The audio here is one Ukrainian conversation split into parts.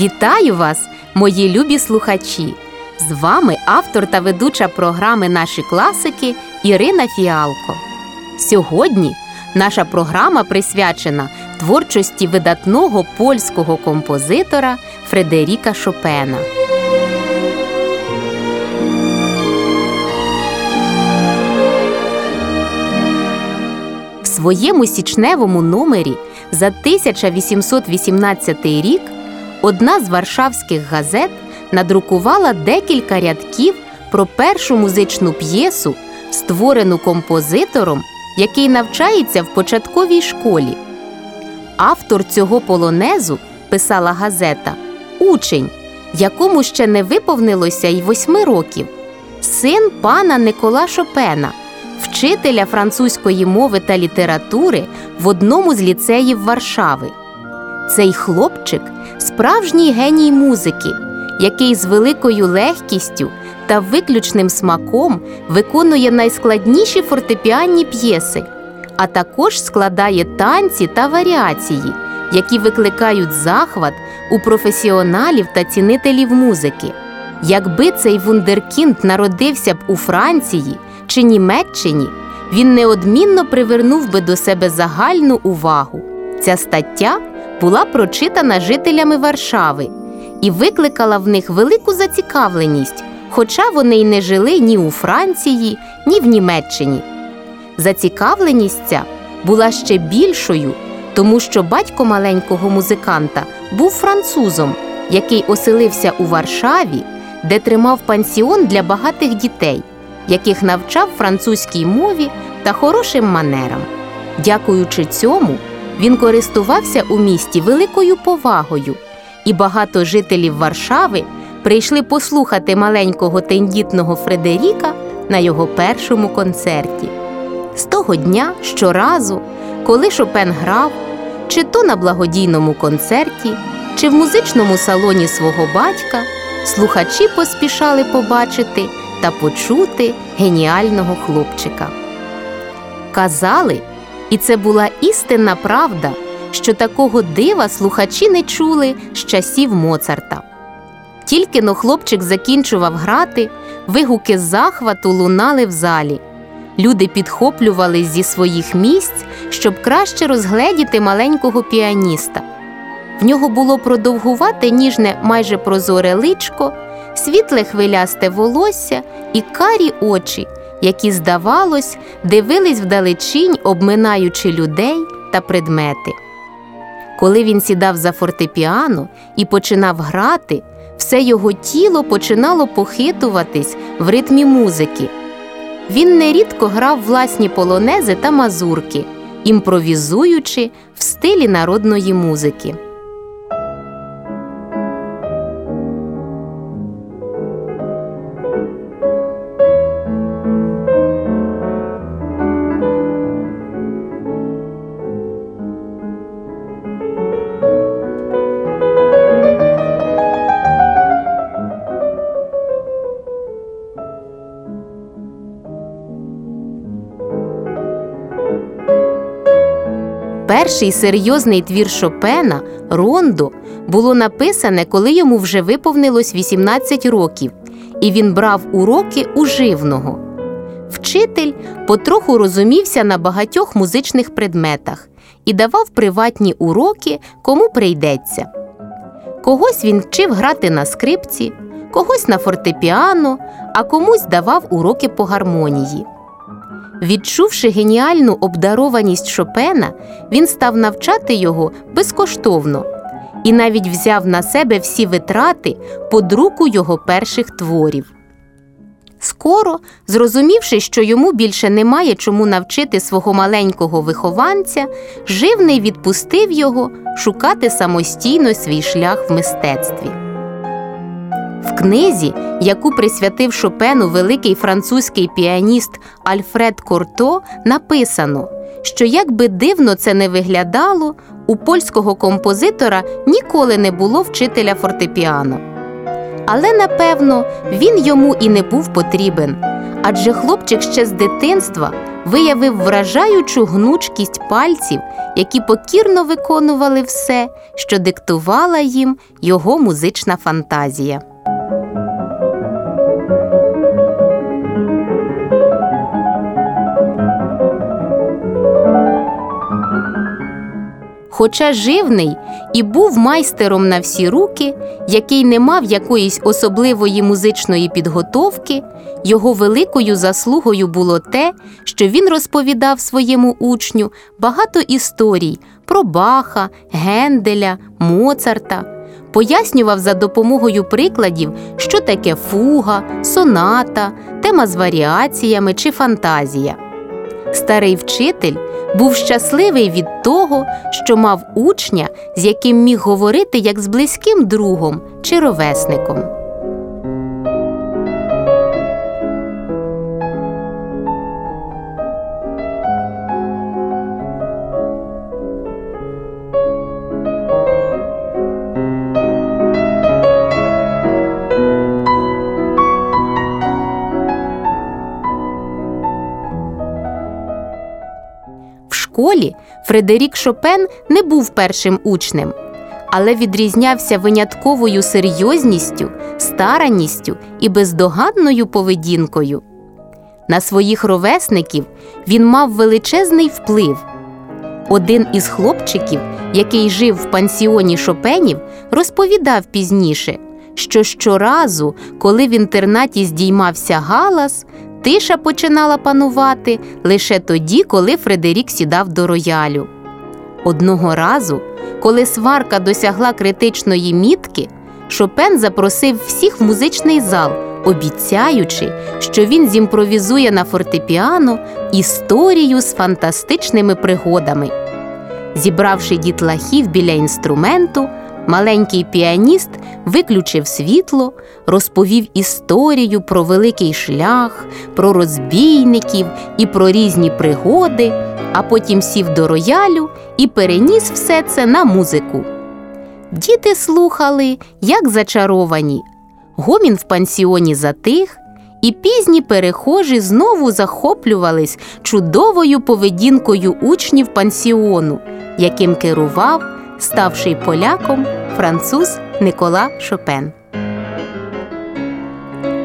Вітаю вас, мої любі слухачі! З вами автор та ведуча програми Наші класики Ірина Фіалко. Сьогодні наша програма присвячена творчості видатного польського композитора Фредеріка Шопена. В своєму січневому номері за 1818 рік одна з варшавських газет надрукувала декілька рядків про першу музичну п'єсу, створену композитором, який навчається в початковій школі. Автор цього полонезу, писала газета, учень, якому ще не виповнилося й восьми років, син пана Никола Шопена, вчителя французької мови та літератури в одному з ліцеїв Варшави. Цей хлопчик справжній геній музики, який з великою легкістю та виключним смаком виконує найскладніші фортепіанні п'єси, а також складає танці та варіації, які викликають захват у професіоналів та цінителів музики. Якби цей вундеркінд народився б у Франції чи Німеччині, він неодмінно привернув би до себе загальну увагу. Ця стаття була прочитана жителями Варшави і викликала в них велику зацікавленість, хоча вони й не жили ні у Франції, ні в Німеччині. Зацікавленість ця була ще більшою, тому що батько маленького музиканта був французом, який оселився у Варшаві, де тримав пансіон для багатих дітей, яких навчав французькій мові та хорошим манерам. Дякуючи цьому, він користувався у місті великою повагою, і багато жителів Варшави прийшли послухати маленького тендітного Фредеріка на його першому концерті. З того дня щоразу, коли Шопен грав, чи то на благодійному концерті, чи в музичному салоні свого батька, слухачі поспішали побачити та почути геніального хлопчика. Казали, і це була істинна правда, що такого дива слухачі не чули з часів Моцарта. Тільки но хлопчик закінчував грати, вигуки захвату лунали в залі. Люди підхоплювались зі своїх місць, щоб краще розгледіти маленького піаніста. В нього було продовгувате ніжне майже прозоре личко, світле хвилясте волосся і карі очі, які, здавалось, дивились вдалечінь, обминаючи людей та предмети. Коли він сідав за фортепіано і починав грати, все його тіло починало похитуватись в ритмі музики. Він нерідко грав власні полонези та мазурки, імпровізуючи в стилі народної музики. Перший серйозний твір Шопена Рондо було написане, коли йому вже виповнилось 18 років, і він брав уроки у живного. Вчитель потроху розумівся на багатьох музичних предметах і давав приватні уроки, кому прийдеться. Когось він вчив грати на скрипці, когось на фортепіано, а комусь давав уроки по гармонії. Відчувши геніальну обдарованість Шопена, він став навчати його безкоштовно і навіть взяв на себе всі витрати по друку його перших творів. Скоро, зрозумівши, що йому більше немає чому навчити свого маленького вихованця, живний відпустив його шукати самостійно свій шлях в мистецтві. В книзі, яку присвятив Шопену великий французький піаніст Альфред Корто, написано, що як би дивно це не виглядало, у польського композитора ніколи не було вчителя фортепіано. Але напевно він йому і не був потрібен, адже хлопчик ще з дитинства виявив вражаючу гнучкість пальців, які покірно виконували все, що диктувала їм його музична фантазія. Хоча живний і був майстером на всі руки, який не мав якоїсь особливої музичної підготовки, його великою заслугою було те, що він розповідав своєму учню багато історій про Баха, Генделя, Моцарта, пояснював за допомогою прикладів, що таке фуга, соната, тема з варіаціями чи фантазія. Старий вчитель був щасливий від того, що мав учня, з яким міг говорити як з близьким другом чи ровесником. Школі Фредерік Шопен не був першим учнем, але відрізнявся винятковою серйозністю, старанністю і бездоганною поведінкою. На своїх ровесників він мав величезний вплив. Один із хлопчиків, який жив в пансіоні Шопенів, розповідав пізніше, що щоразу, коли в інтернаті здіймався галас, тиша починала панувати лише тоді, коли Фредерік сідав до роялю. Одного разу, коли сварка досягла критичної мітки, Шопен запросив всіх в музичний зал, обіцяючи, що він зімпровізує на фортепіано історію з фантастичними пригодами. Зібравши дітлахів біля інструменту, маленький піаніст виключив світло, розповів історію про великий шлях, про розбійників і про різні пригоди, а потім сів до роялю і переніс все це на музику. Діти слухали, як зачаровані. Гомін в пансіоні затих, і пізні перехожі знову захоплювались чудовою поведінкою учнів пансіону, яким керував, ставши поляком, француз Никола Шопен.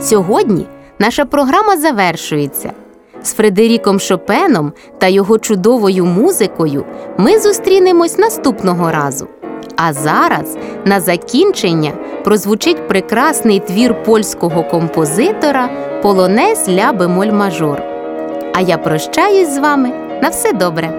Сьогодні наша програма завершується. З Фредеріком Шопеном та його чудовою музикою ми зустрінемось наступного разу. А зараз на закінчення прозвучить прекрасний твір польського композитора Полонез ля бемоль мажор. А я прощаюсь з вами на все добре.